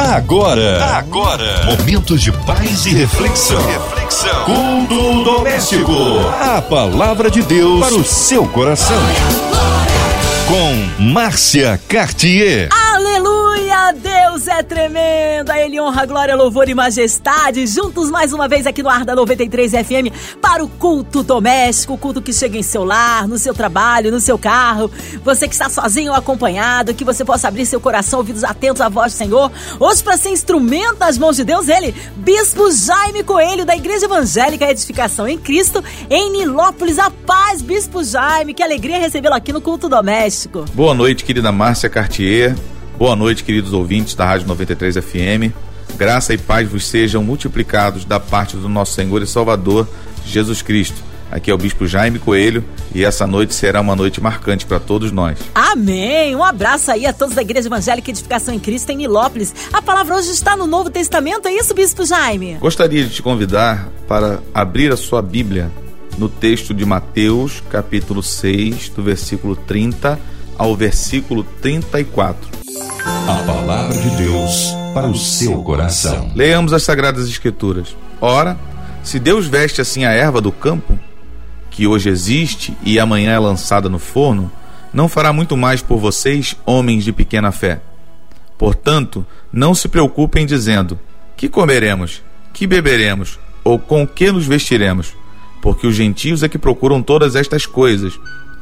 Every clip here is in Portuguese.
Agora, agora, momentos de paz e reflexão. Reflexão. Culto doméstico. A palavra de Deus para o seu coração. Com Márcia Cartier. Aleluia! Deus é tremendo! A Ele honra, glória, louvor e majestade. Juntos mais uma vez aqui no Ar da 93 FM para o culto doméstico, o culto que chega em seu lar, no seu trabalho, no seu carro. Você que está sozinho ou acompanhado, que você possa abrir seu coração, ouvidos atentos à voz do Senhor. Hoje, para ser instrumento nas mãos de Deus, ele, Bispo Jaime Coelho, da Igreja Evangélica Edificação em Cristo, em Nilópolis. A paz, Bispo Jaime, que alegria recebê-lo aqui no culto doméstico. Boa noite, querida Márcia Cartier. Boa noite, queridos ouvintes da Rádio 93 FM. Graça e paz vos sejam multiplicados da parte do nosso Senhor e Salvador Jesus Cristo. Aqui é o Bispo Jaime Coelho e essa noite será uma noite marcante para todos nós. Amém! Um abraço aí a todos da Igreja Evangélica Edificação em Cristo em Nilópolis. A palavra hoje está no Novo Testamento, é isso, Bispo Jaime? Gostaria de te convidar para abrir a sua Bíblia no texto de Mateus, capítulo 6, do versículo 30 ao versículo 34. A palavra de Deus para o seu coração. Leamos as Sagradas Escrituras. Ora, se Deus veste assim a erva do campo, que hoje existe e amanhã é lançada no forno, não fará muito mais por vocês, homens de pequena fé. Portanto, não se preocupem dizendo: que comeremos, que beberemos, ou com que nos vestiremos, porque os gentios é que procuram todas estas coisas.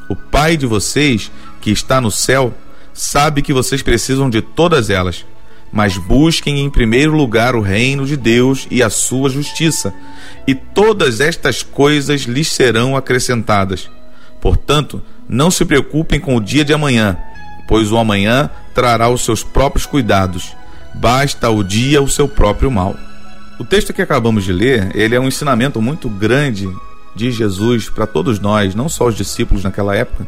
O Pai de vocês, que está no céu, sabe que vocês precisam de todas elas. Mas busquem em primeiro lugar o reino de Deus e a sua justiça, e todas estas coisas lhes serão acrescentadas. Portanto, não se preocupem com o dia de amanhã, pois o amanhã trará os seus próprios cuidados. Basta o dia o seu próprio mal. O texto que acabamos de ler, ele é um ensinamento muito grande de Jesus para todos nós, não só os discípulos naquela época,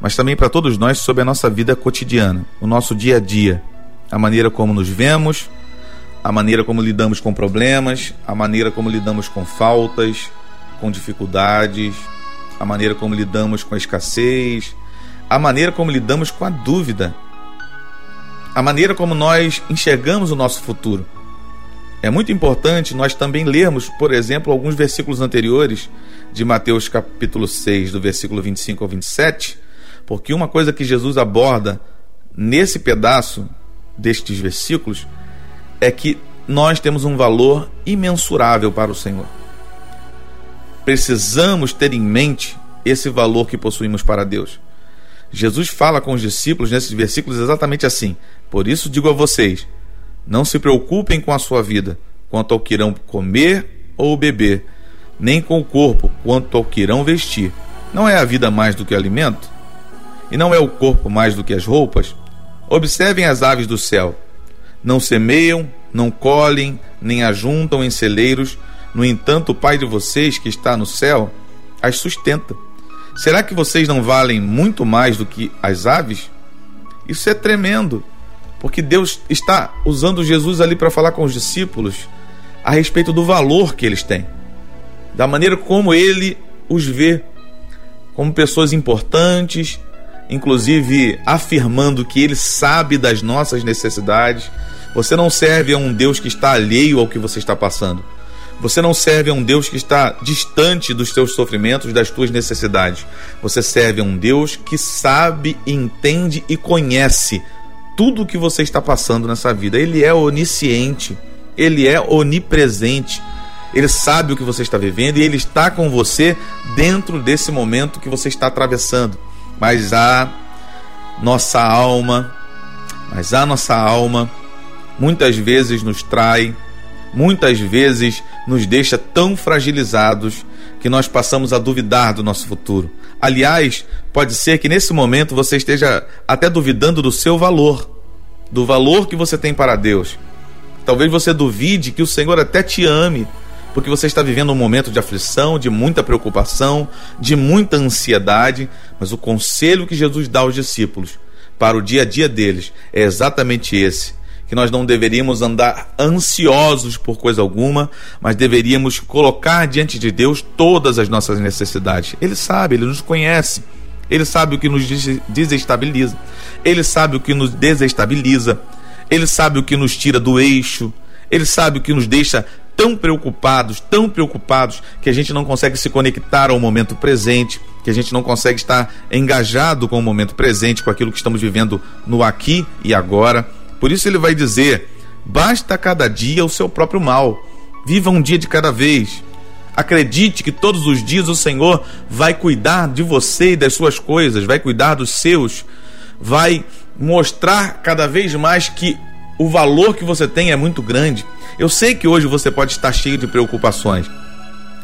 mas também para todos nós sobre a nossa vida cotidiana, o nosso dia a dia, a maneira como nos vemos, a maneira como lidamos com problemas, a maneira como lidamos com faltas, com dificuldades, a maneira como lidamos com a escassez, a maneira como lidamos com a dúvida, a maneira como nós enxergamos o nosso futuro. É muito importante nós também lermos, por exemplo, alguns versículos anteriores de Mateus capítulo 6, do versículo 25 ao 27, porque uma coisa que Jesus aborda nesse pedaço destes versículos é que nós temos um valor imensurável para o Senhor. Precisamos ter em mente esse valor que possuímos para Deus. Jesus fala com os discípulos nesses versículos exatamente assim: Por isso digo a vocês, não se preocupem com a sua vida, quanto ao que irão comer ou beber, nem com o corpo, quanto ao que irão vestir. Não é a vida mais do que alimento? E não é o corpo mais do que as roupas? Observem as aves do céu. Não semeiam, não colhem, nem ajuntam em celeiros, no entanto, o Pai de vocês que está no céu as sustenta. Será que vocês não valem muito mais do que as aves? Isso é tremendo, porque Deus está usando Jesus ali para falar com os discípulos a respeito do valor que eles têm, da maneira como ele os vê como pessoas importantes, inclusive afirmando que ele sabe das nossas necessidades. Você não serve a um Deus que está alheio ao que você está passando. Você não serve a um Deus que está distante dos teus sofrimentos, das tuas necessidades. Você serve a um Deus que sabe, entende e conhece tudo o que você está passando nessa vida. Ele é onisciente, ele é onipresente. Ele sabe o que você está vivendo e ele está com você dentro desse momento que você está atravessando mas a nossa alma, mas a nossa alma muitas vezes nos trai, muitas vezes nos deixa tão fragilizados que nós passamos a duvidar do nosso futuro. Aliás, pode ser que nesse momento você esteja até duvidando do seu valor, do valor que você tem para Deus. Talvez você duvide que o Senhor até te ame, porque você está vivendo um momento de aflição, de muita preocupação, de muita ansiedade, mas o conselho que Jesus dá aos discípulos para o dia a dia deles é exatamente esse: que nós não deveríamos andar ansiosos por coisa alguma, mas deveríamos colocar diante de Deus todas as nossas necessidades. Ele sabe, ele nos conhece. Ele sabe o que nos desestabiliza. Ele sabe o que nos desestabiliza. Ele sabe o que nos tira do eixo, ele sabe o que nos deixa tão preocupados, tão preocupados, que a gente não consegue se conectar ao momento presente, que a gente não consegue estar engajado com o momento presente, com aquilo que estamos vivendo no aqui e agora. Por isso ele vai dizer: basta cada dia o seu próprio mal. Viva um dia de cada vez. Acredite que todos os dias o Senhor vai cuidar de você e das suas coisas, vai cuidar dos seus, vai mostrar cada vez mais que o valor que você tem é muito grande. Eu sei que hoje você pode estar cheio de preocupações.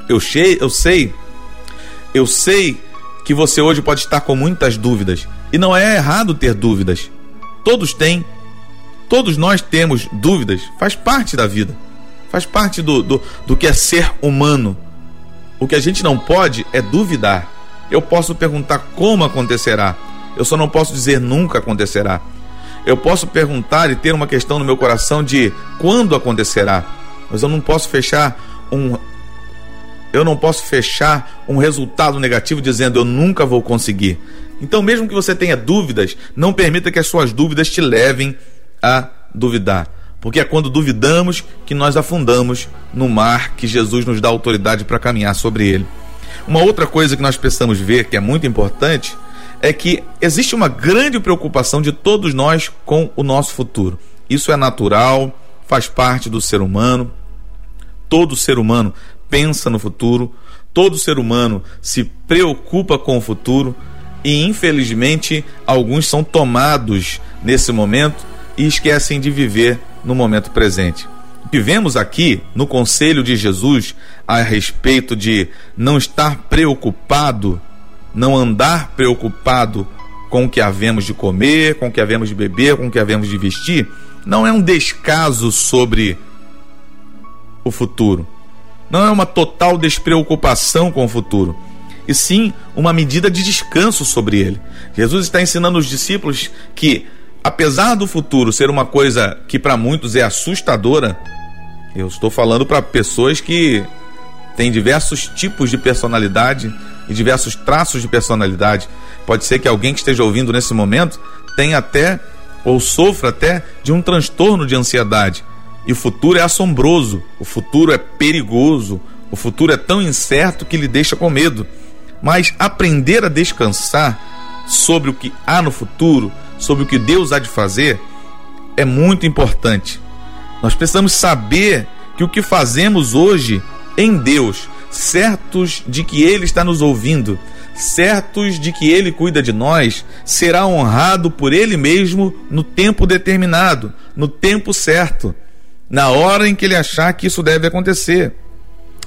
Eu, sei, eu sei, eu sei que você hoje pode estar com muitas dúvidas. E não é errado ter dúvidas. Todos têm. Todos nós temos dúvidas. Faz parte da vida. Faz parte do, do, do que é ser humano. O que a gente não pode é duvidar. Eu posso perguntar como acontecerá. Eu só não posso dizer nunca acontecerá. Eu posso perguntar e ter uma questão no meu coração de quando acontecerá, mas eu não posso fechar um eu não posso fechar um resultado negativo dizendo eu nunca vou conseguir. Então, mesmo que você tenha dúvidas, não permita que as suas dúvidas te levem a duvidar. Porque é quando duvidamos que nós afundamos no mar que Jesus nos dá autoridade para caminhar sobre ele. Uma outra coisa que nós precisamos ver, que é muito importante, é que existe uma grande preocupação de todos nós com o nosso futuro. Isso é natural, faz parte do ser humano. Todo ser humano pensa no futuro, todo ser humano se preocupa com o futuro e, infelizmente, alguns são tomados nesse momento e esquecem de viver no momento presente. O que vemos aqui no conselho de Jesus a respeito de não estar preocupado não andar preocupado com o que havemos de comer, com o que havemos de beber, com o que havemos de vestir, não é um descaso sobre o futuro. Não é uma total despreocupação com o futuro, e sim uma medida de descanso sobre ele. Jesus está ensinando os discípulos que, apesar do futuro ser uma coisa que para muitos é assustadora, eu estou falando para pessoas que têm diversos tipos de personalidade, e diversos traços de personalidade. Pode ser que alguém que esteja ouvindo nesse momento tenha até ou sofra até de um transtorno de ansiedade. E o futuro é assombroso, o futuro é perigoso, o futuro é tão incerto que lhe deixa com medo. Mas aprender a descansar sobre o que há no futuro, sobre o que Deus há de fazer, é muito importante. Nós precisamos saber que o que fazemos hoje em Deus certos de que Ele está nos ouvindo, certos de que Ele cuida de nós, será honrado por Ele mesmo no tempo determinado, no tempo certo, na hora em que Ele achar que isso deve acontecer.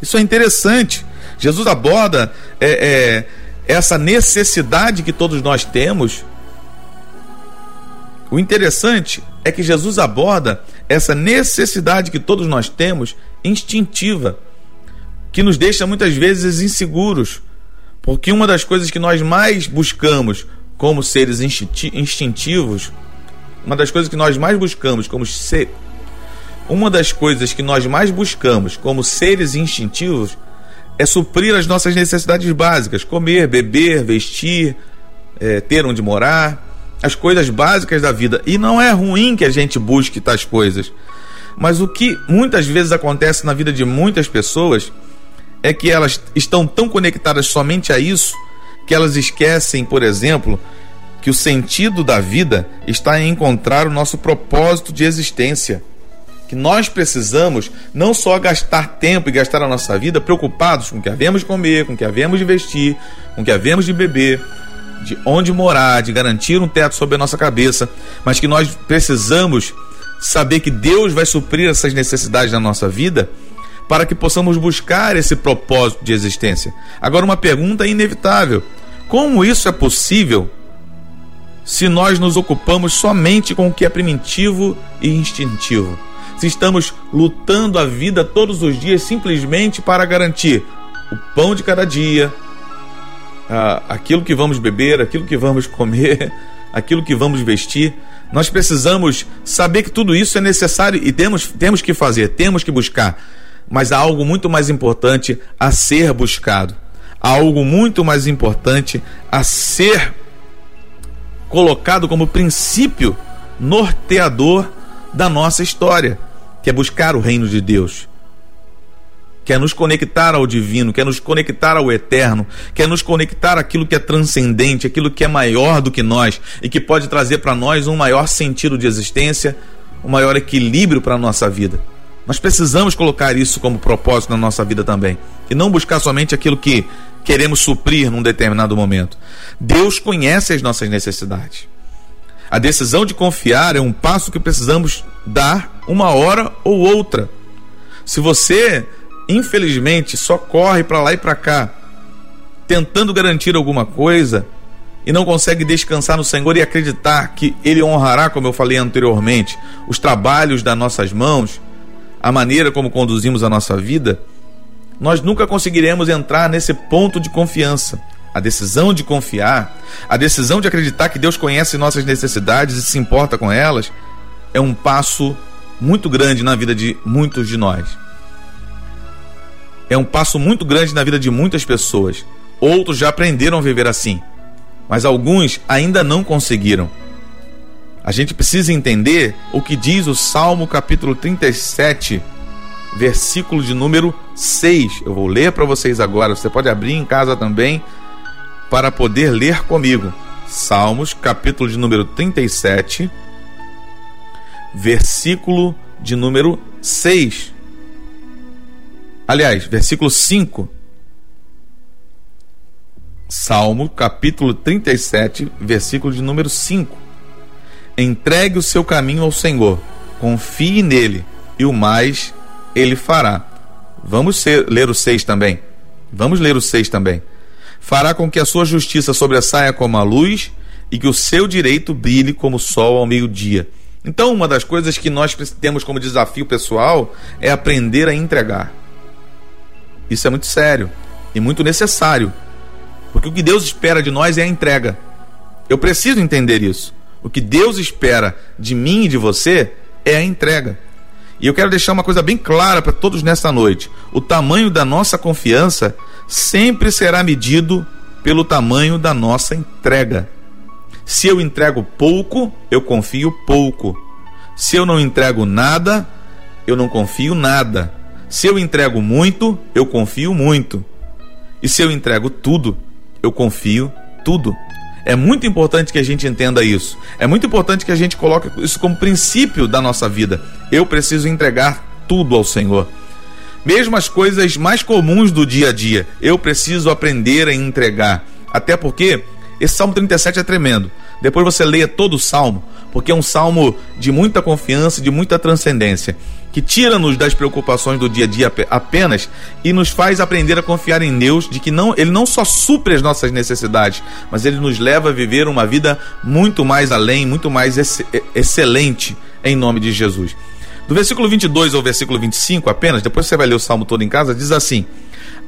Isso é interessante. Jesus aborda é, é, essa necessidade que todos nós temos. O interessante é que Jesus aborda essa necessidade que todos nós temos instintiva que nos deixa muitas vezes inseguros. Porque uma das coisas que nós mais buscamos como seres instintivos, uma das coisas que nós mais buscamos como ser, uma das coisas que nós mais buscamos como seres instintivos é suprir as nossas necessidades básicas: comer, beber, vestir, é, ter onde morar, as coisas básicas da vida. E não é ruim que a gente busque tais coisas. Mas o que muitas vezes acontece na vida de muitas pessoas é que elas estão tão conectadas somente a isso que elas esquecem, por exemplo, que o sentido da vida está em encontrar o nosso propósito de existência. Que nós precisamos não só gastar tempo e gastar a nossa vida preocupados com o que havemos de comer, com o que havemos de vestir, com o que havemos de beber, de onde morar, de garantir um teto sobre a nossa cabeça, mas que nós precisamos saber que Deus vai suprir essas necessidades na nossa vida para que possamos buscar esse propósito de existência. Agora, uma pergunta inevitável: como isso é possível se nós nos ocupamos somente com o que é primitivo e instintivo? Se estamos lutando a vida todos os dias simplesmente para garantir o pão de cada dia, aquilo que vamos beber, aquilo que vamos comer, aquilo que vamos vestir. Nós precisamos saber que tudo isso é necessário e temos, temos que fazer, temos que buscar mas há algo muito mais importante a ser buscado. Há algo muito mais importante a ser colocado como princípio norteador da nossa história, que é buscar o reino de Deus. Quer nos conectar ao divino, quer nos conectar ao eterno, quer nos conectar àquilo que é transcendente, aquilo que é maior do que nós e que pode trazer para nós um maior sentido de existência, um maior equilíbrio para a nossa vida. Nós precisamos colocar isso como propósito na nossa vida também. E não buscar somente aquilo que queremos suprir num determinado momento. Deus conhece as nossas necessidades. A decisão de confiar é um passo que precisamos dar uma hora ou outra. Se você, infelizmente, só corre para lá e para cá, tentando garantir alguma coisa, e não consegue descansar no Senhor e acreditar que Ele honrará, como eu falei anteriormente, os trabalhos das nossas mãos, a maneira como conduzimos a nossa vida, nós nunca conseguiremos entrar nesse ponto de confiança. A decisão de confiar, a decisão de acreditar que Deus conhece nossas necessidades e se importa com elas, é um passo muito grande na vida de muitos de nós. É um passo muito grande na vida de muitas pessoas. Outros já aprenderam a viver assim, mas alguns ainda não conseguiram. A gente precisa entender o que diz o Salmo capítulo 37, versículo de número 6. Eu vou ler para vocês agora. Você pode abrir em casa também para poder ler comigo. Salmos, capítulo de número 37, versículo de número 6. Aliás, versículo 5. Salmo, capítulo 37, versículo de número 5. Entregue o seu caminho ao Senhor, confie nele, e o mais ele fará. Vamos ser, ler o 6 também. Vamos ler o 6 também. Fará com que a sua justiça sobressaia como a luz e que o seu direito brilhe como o sol ao meio-dia. Então, uma das coisas que nós temos como desafio pessoal é aprender a entregar. Isso é muito sério e muito necessário, porque o que Deus espera de nós é a entrega. Eu preciso entender isso. O que Deus espera de mim e de você é a entrega. E eu quero deixar uma coisa bem clara para todos nesta noite: o tamanho da nossa confiança sempre será medido pelo tamanho da nossa entrega. Se eu entrego pouco, eu confio pouco. Se eu não entrego nada, eu não confio nada. Se eu entrego muito, eu confio muito. E se eu entrego tudo, eu confio tudo. É muito importante que a gente entenda isso. É muito importante que a gente coloque isso como princípio da nossa vida. Eu preciso entregar tudo ao Senhor. Mesmo as coisas mais comuns do dia a dia, eu preciso aprender a entregar. Até porque esse Salmo 37 é tremendo. Depois você leia todo o salmo, porque é um salmo de muita confiança, de muita transcendência que tira-nos das preocupações do dia a dia apenas e nos faz aprender a confiar em Deus, de que não, ele não só supre as nossas necessidades, mas ele nos leva a viver uma vida muito mais além, muito mais ex excelente em nome de Jesus. Do versículo 22 ao versículo 25 apenas, depois você vai ler o salmo todo em casa, diz assim: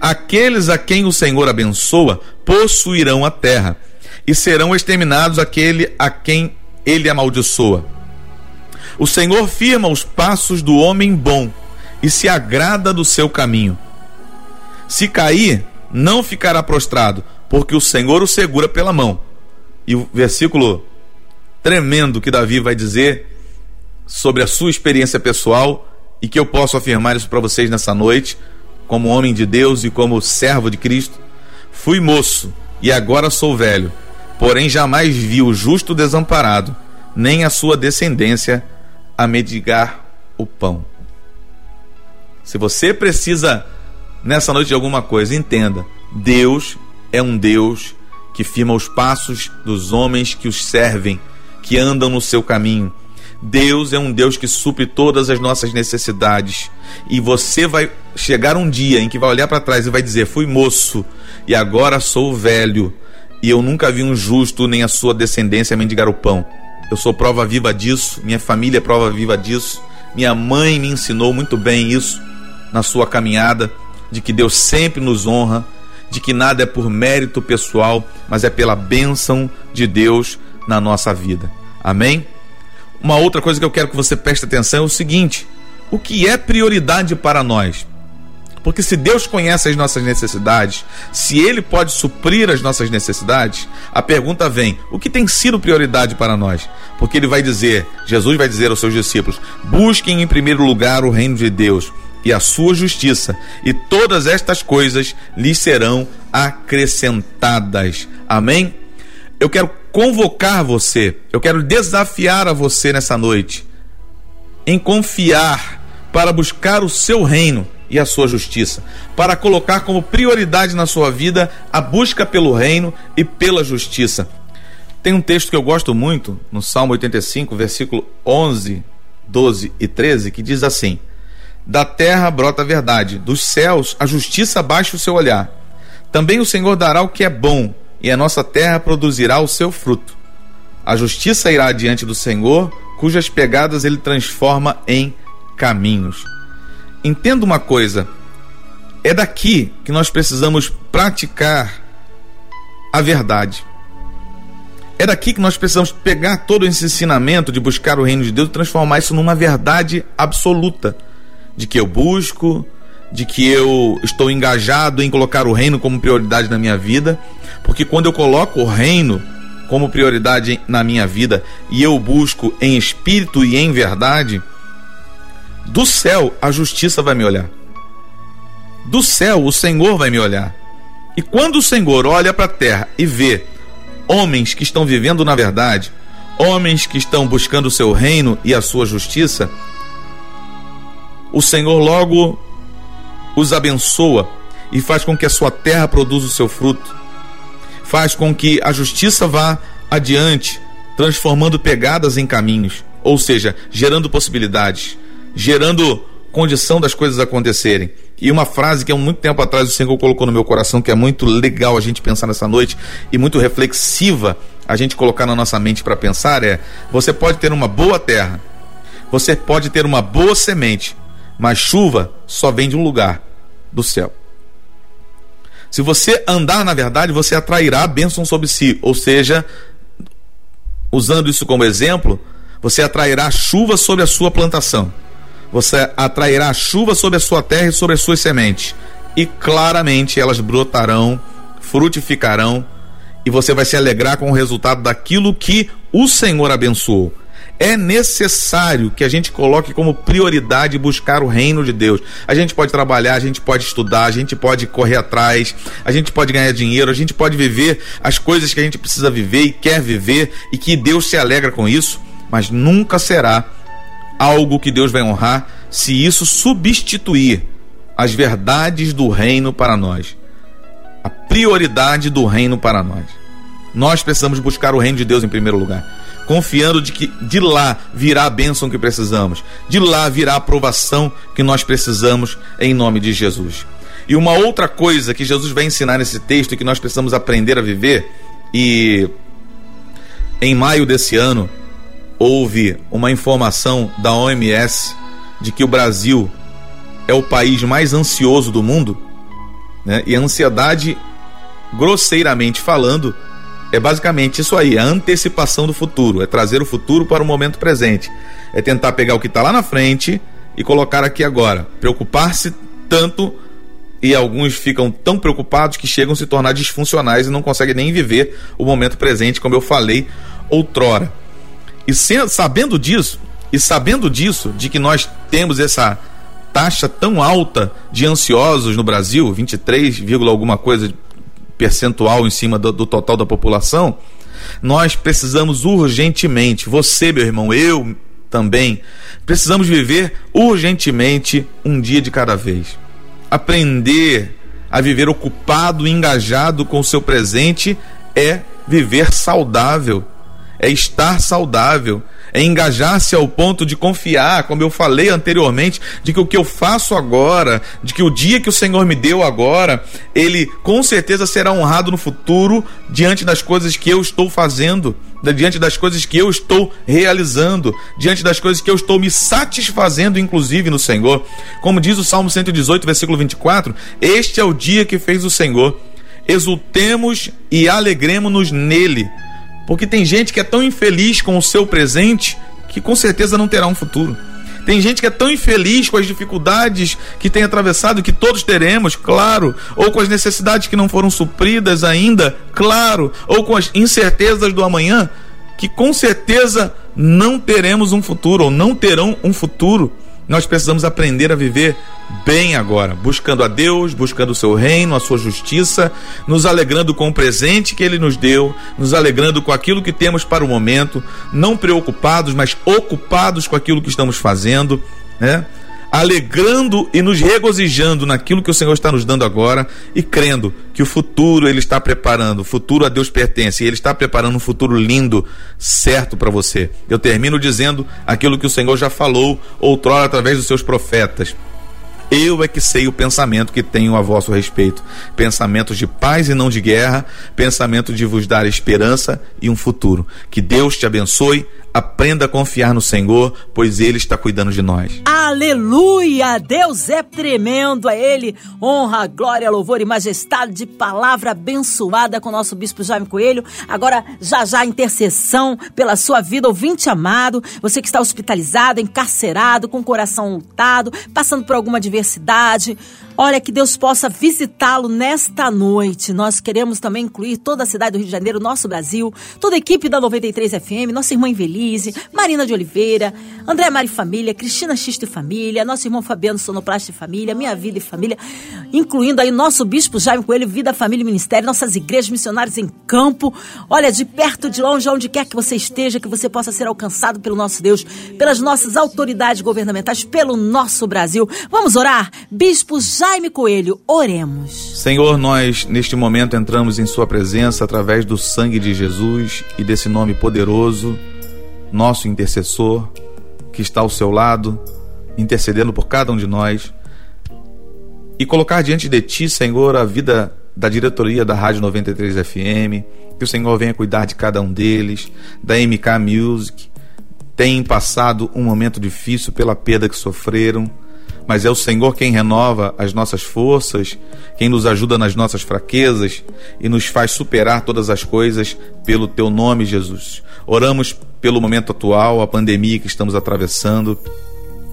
Aqueles a quem o Senhor abençoa possuirão a terra, e serão exterminados aquele a quem ele amaldiçoa. O Senhor firma os passos do homem bom e se agrada do seu caminho. Se cair, não ficará prostrado, porque o Senhor o segura pela mão. E o versículo tremendo que Davi vai dizer sobre a sua experiência pessoal e que eu posso afirmar isso para vocês nessa noite, como homem de Deus e como servo de Cristo. Fui moço e agora sou velho, porém jamais vi o justo desamparado, nem a sua descendência a mendigar o pão. Se você precisa nessa noite de alguma coisa, entenda: Deus é um Deus que firma os passos dos homens que os servem, que andam no seu caminho. Deus é um Deus que supre todas as nossas necessidades. E você vai chegar um dia em que vai olhar para trás e vai dizer: Fui moço e agora sou velho, e eu nunca vi um justo nem a sua descendência mendigar o pão. Eu sou prova viva disso, minha família é prova viva disso. Minha mãe me ensinou muito bem isso na sua caminhada, de que Deus sempre nos honra, de que nada é por mérito pessoal, mas é pela bênção de Deus na nossa vida. Amém? Uma outra coisa que eu quero que você preste atenção é o seguinte: o que é prioridade para nós? Porque se Deus conhece as nossas necessidades, se Ele pode suprir as nossas necessidades, a pergunta vem: o que tem sido prioridade para nós? Porque Ele vai dizer, Jesus vai dizer aos seus discípulos: busquem em primeiro lugar o reino de Deus e a sua justiça, e todas estas coisas lhes serão acrescentadas. Amém? Eu quero convocar você, eu quero desafiar a você nessa noite em confiar para buscar o seu reino e a sua justiça, para colocar como prioridade na sua vida a busca pelo reino e pela justiça. Tem um texto que eu gosto muito, no Salmo 85, versículo 11, 12 e 13, que diz assim: Da terra brota a verdade, dos céus a justiça baixa o seu olhar. Também o Senhor dará o que é bom, e a nossa terra produzirá o seu fruto. A justiça irá diante do Senhor, cujas pegadas ele transforma em caminhos. Entenda uma coisa: é daqui que nós precisamos praticar a verdade. É daqui que nós precisamos pegar todo esse ensinamento de buscar o reino de Deus e transformar isso numa verdade absoluta. De que eu busco, de que eu estou engajado em colocar o reino como prioridade na minha vida, porque quando eu coloco o reino como prioridade na minha vida e eu busco em espírito e em verdade, do céu a justiça vai me olhar. Do céu o Senhor vai me olhar. E quando o Senhor olha para a terra e vê homens que estão vivendo na verdade, homens que estão buscando o seu reino e a sua justiça, o Senhor logo os abençoa e faz com que a sua terra produza o seu fruto, faz com que a justiça vá adiante, transformando pegadas em caminhos, ou seja, gerando possibilidades gerando condição das coisas acontecerem. E uma frase que há muito tempo atrás o Senhor colocou no meu coração, que é muito legal a gente pensar nessa noite e muito reflexiva a gente colocar na nossa mente para pensar é: você pode ter uma boa terra, você pode ter uma boa semente, mas chuva só vem de um lugar, do céu. Se você andar na verdade, você atrairá a bênção sobre si, ou seja, usando isso como exemplo, você atrairá chuva sobre a sua plantação você atrairá chuva sobre a sua terra e sobre as suas sementes, e claramente elas brotarão, frutificarão, e você vai se alegrar com o resultado daquilo que o Senhor abençoou. É necessário que a gente coloque como prioridade buscar o reino de Deus. A gente pode trabalhar, a gente pode estudar, a gente pode correr atrás, a gente pode ganhar dinheiro, a gente pode viver as coisas que a gente precisa viver e quer viver e que Deus se alegra com isso, mas nunca será algo que Deus vai honrar se isso substituir as verdades do reino para nós. A prioridade do reino para nós. Nós precisamos buscar o reino de Deus em primeiro lugar, confiando de que de lá virá a bênção que precisamos, de lá virá a aprovação que nós precisamos em nome de Jesus. E uma outra coisa que Jesus vai ensinar nesse texto e que nós precisamos aprender a viver, e em maio desse ano, houve uma informação da OMS de que o Brasil é o país mais ansioso do mundo, né? E a ansiedade, grosseiramente falando, é basicamente isso aí, a antecipação do futuro, é trazer o futuro para o momento presente, é tentar pegar o que está lá na frente e colocar aqui agora, preocupar-se tanto e alguns ficam tão preocupados que chegam a se tornar disfuncionais e não conseguem nem viver o momento presente, como eu falei outrora. E se, sabendo disso, e sabendo disso, de que nós temos essa taxa tão alta de ansiosos no Brasil, 23, alguma coisa percentual em cima do, do total da população, nós precisamos urgentemente, você, meu irmão, eu também, precisamos viver urgentemente um dia de cada vez. Aprender a viver ocupado, engajado com o seu presente é viver saudável é estar saudável, é engajar-se ao ponto de confiar, como eu falei anteriormente, de que o que eu faço agora, de que o dia que o Senhor me deu agora, ele com certeza será honrado no futuro diante das coisas que eu estou fazendo, diante das coisas que eu estou realizando, diante das coisas que eu estou me satisfazendo, inclusive no Senhor. Como diz o Salmo 118, versículo 24: Este é o dia que fez o Senhor. Exultemos e alegremos-nos nele porque tem gente que é tão infeliz com o seu presente que com certeza não terá um futuro. Tem gente que é tão infeliz com as dificuldades que tem atravessado, que todos teremos, claro, ou com as necessidades que não foram supridas ainda, claro, ou com as incertezas do amanhã, que com certeza não teremos um futuro ou não terão um futuro. Nós precisamos aprender a viver bem agora, buscando a Deus, buscando o seu reino, a sua justiça, nos alegrando com o presente que ele nos deu, nos alegrando com aquilo que temos para o momento, não preocupados, mas ocupados com aquilo que estamos fazendo, né? Alegrando e nos regozijando naquilo que o Senhor está nos dando agora e crendo que o futuro Ele está preparando, o futuro a Deus pertence, e Ele está preparando um futuro lindo, certo para você. Eu termino dizendo aquilo que o Senhor já falou outrora através dos seus profetas. Eu é que sei o pensamento que tenho a vosso respeito. Pensamentos de paz e não de guerra, pensamento de vos dar esperança e um futuro. Que Deus te abençoe. Aprenda a confiar no Senhor, pois Ele está cuidando de nós. Aleluia! Deus é tremendo, a Ele honra, glória, louvor e majestade de palavra abençoada com o nosso Bispo Jaime Coelho. Agora, já já, intercessão pela sua vida, ouvinte amado, você que está hospitalizado, encarcerado, com o coração lutado, passando por alguma adversidade. Olha, que Deus possa visitá-lo nesta noite. Nós queremos também incluir toda a cidade do Rio de Janeiro, nosso Brasil, toda a equipe da 93 FM, nossa irmã Invelise, Marina de Oliveira, André Mari Família, Cristina Xista e Família, nosso irmão Fabiano Sonoplast e Família, Minha Vida e Família, incluindo aí nosso Bispo Jaime Coelho, Vida, Família e Ministério, nossas igrejas missionárias em campo. Olha, de perto, de longe, onde quer que você esteja, que você possa ser alcançado pelo nosso Deus, pelas nossas autoridades governamentais, pelo nosso Brasil. Vamos orar? Bispo Jaime Jaime Coelho, oremos. Senhor, nós neste momento entramos em Sua presença através do sangue de Jesus e desse nome poderoso, nosso intercessor, que está ao seu lado, intercedendo por cada um de nós, e colocar diante de Ti, Senhor, a vida da diretoria da Rádio 93 FM, que o Senhor venha cuidar de cada um deles, da MK Music, tem passado um momento difícil pela perda que sofreram mas é o Senhor quem renova as nossas forças, quem nos ajuda nas nossas fraquezas e nos faz superar todas as coisas pelo teu nome, Jesus. Oramos pelo momento atual, a pandemia que estamos atravessando,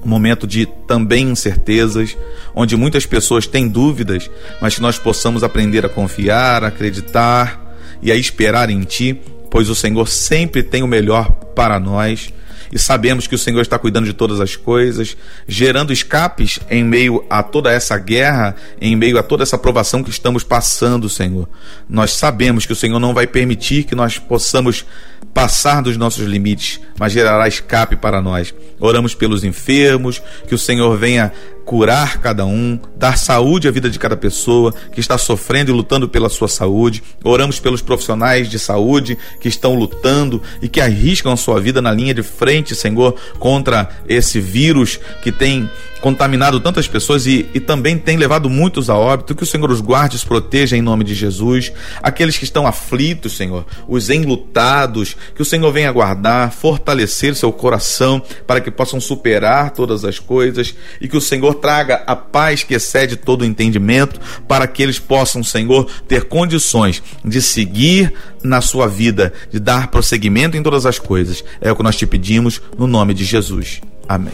um momento de também incertezas, onde muitas pessoas têm dúvidas, mas que nós possamos aprender a confiar, a acreditar e a esperar em ti, pois o Senhor sempre tem o melhor para nós e sabemos que o Senhor está cuidando de todas as coisas, gerando escapes em meio a toda essa guerra, em meio a toda essa provação que estamos passando, Senhor. Nós sabemos que o Senhor não vai permitir que nós possamos passar dos nossos limites, mas gerará escape para nós. Oramos pelos enfermos, que o Senhor venha curar cada um, dar saúde à vida de cada pessoa que está sofrendo e lutando pela sua saúde. Oramos pelos profissionais de saúde que estão lutando e que arriscam a sua vida na linha de frente, Senhor, contra esse vírus que tem contaminado tantas pessoas e, e também tem levado muitos a óbito. Que o Senhor os guarde os proteja em nome de Jesus. Aqueles que estão aflitos, Senhor, os enlutados, que o Senhor venha guardar, fortalecer seu coração para que possam superar todas as coisas e que o Senhor traga a paz que excede todo entendimento para que eles possam, Senhor, ter condições de seguir na sua vida, de dar prosseguimento em todas as coisas. É o que nós te pedimos no nome de Jesus. Amém.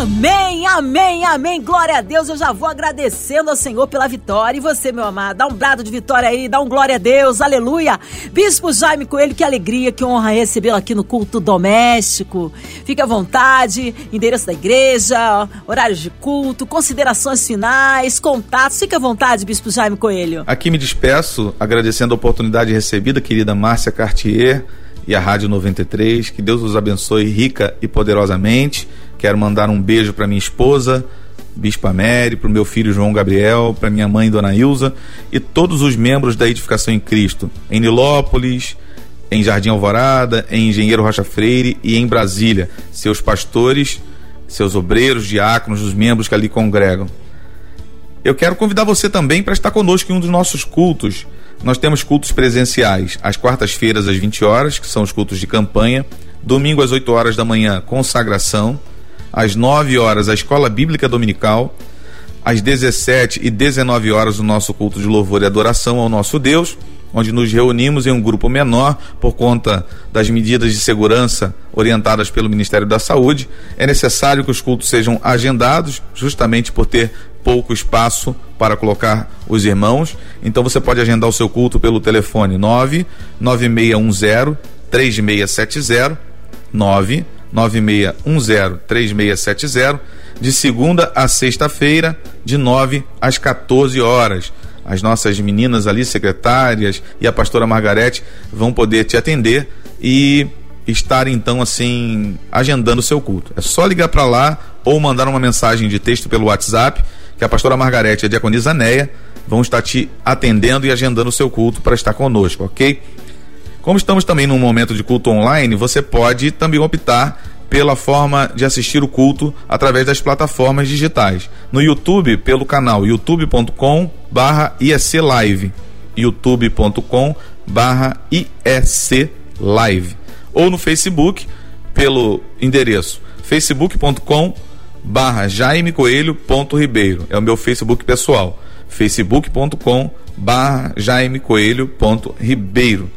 Amém, amém, amém. Glória a Deus. Eu já vou agradecendo ao Senhor pela vitória. E você, meu amado, dá um brado de vitória aí, dá um glória a Deus. Aleluia. Bispo Jaime Coelho, que alegria, que honra recebê-lo aqui no culto doméstico. Fique à vontade, endereço da igreja, horários de culto, considerações finais, contatos. Fique à vontade, Bispo Jaime Coelho. Aqui me despeço, agradecendo a oportunidade recebida, querida Márcia Cartier e a Rádio 93. Que Deus os abençoe rica e poderosamente. Quero mandar um beijo para minha esposa, Bispa Mary, para o meu filho João Gabriel, para minha mãe Dona Ilza e todos os membros da Edificação em Cristo, em Nilópolis, em Jardim Alvorada, em Engenheiro Rocha Freire e em Brasília, seus pastores, seus obreiros, diáconos, os membros que ali congregam. Eu quero convidar você também para estar conosco em um dos nossos cultos. Nós temos cultos presenciais às quartas-feiras às 20 horas, que são os cultos de campanha, domingo às 8 horas da manhã, consagração, às 9 horas a Escola Bíblica Dominical, às 17 e 19 horas o nosso culto de louvor e adoração ao nosso Deus onde nos reunimos em um grupo menor por conta das medidas de segurança orientadas pelo Ministério da Saúde. É necessário que os cultos sejam agendados, justamente por ter pouco espaço para colocar os irmãos. Então você pode agendar o seu culto pelo telefone 99610 3670 99610 3670 de segunda a sexta-feira, de 9 às 14 horas. As nossas meninas ali, secretárias e a pastora Margarete vão poder te atender e estar então assim agendando o seu culto. É só ligar para lá ou mandar uma mensagem de texto pelo WhatsApp que a pastora Margarete e a diaconisa Neia vão estar te atendendo e agendando o seu culto para estar conosco, ok? Como estamos também num momento de culto online, você pode também optar pela forma de assistir o culto através das plataformas digitais. No YouTube, pelo canal youtube.com barra Live. youtube.com barra Live. Ou no Facebook, pelo endereço facebook.com barra Jaime Coelho ponto Ribeiro. É o meu Facebook pessoal. facebook.com barra Jaime Coelho ponto Ribeiro.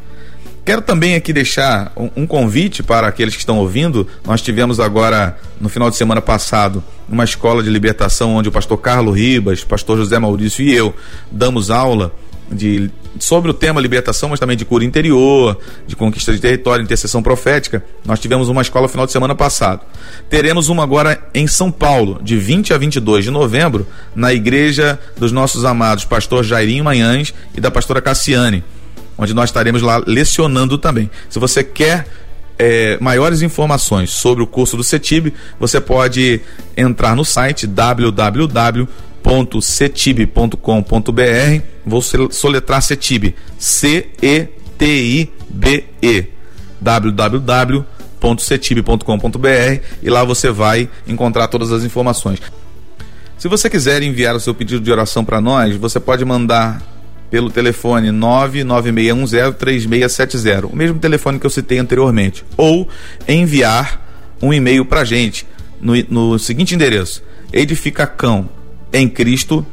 Quero também aqui deixar um, convite para aqueles que estão ouvindo. Nós tivemos agora, no final de semana passado, uma escola de libertação onde o pastor Carlos Ribas, pastor José Maurício e eu damos aula de, sobre o tema libertação, mas também de cura interior, de conquista de território, intercessão profética. Nós tivemos uma escola final de semana passado. Teremos uma agora em São Paulo, de 20 a 22 de novembro, na igreja dos nossos amados pastor Jairinho Manhães e da pastora Cassiane onde nós estaremos lá lecionando também. Se você quer é, maiores informações sobre o curso do CETIB, você pode entrar no site www.cetib.com.br. Vou soletrar CETIB, C-E-T-I-B-E, www.cetib.com.br e lá você vai encontrar todas as informações. Se você quiser enviar o seu pedido de oração para nós, você pode mandar pelo telefone 996103670, o mesmo telefone que eu citei anteriormente, ou enviar um e-mail para gente no, no seguinte endereço: edificacão em Cristo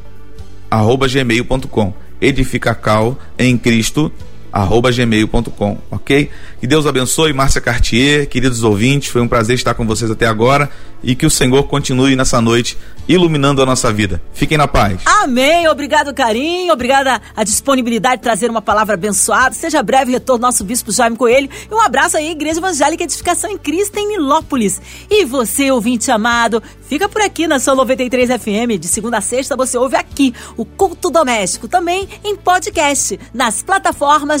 arroba gmail.com edificacal em Cristo arroba gmail.com, ok? Que Deus abençoe, Márcia Cartier, queridos ouvintes, foi um prazer estar com vocês até agora e que o Senhor continue nessa noite iluminando a nossa vida. Fiquem na paz. Amém. Obrigado, carinho. Obrigada a disponibilidade de trazer uma palavra abençoada. Seja breve retorno nosso bispo Jaime Coelho. E um abraço aí, Igreja Evangélica Edificação em Cristo, em Nilópolis. E você, ouvinte amado, fica por aqui na sua 93 FM. De segunda a sexta, você ouve aqui o Culto Doméstico, também em podcast, nas plataformas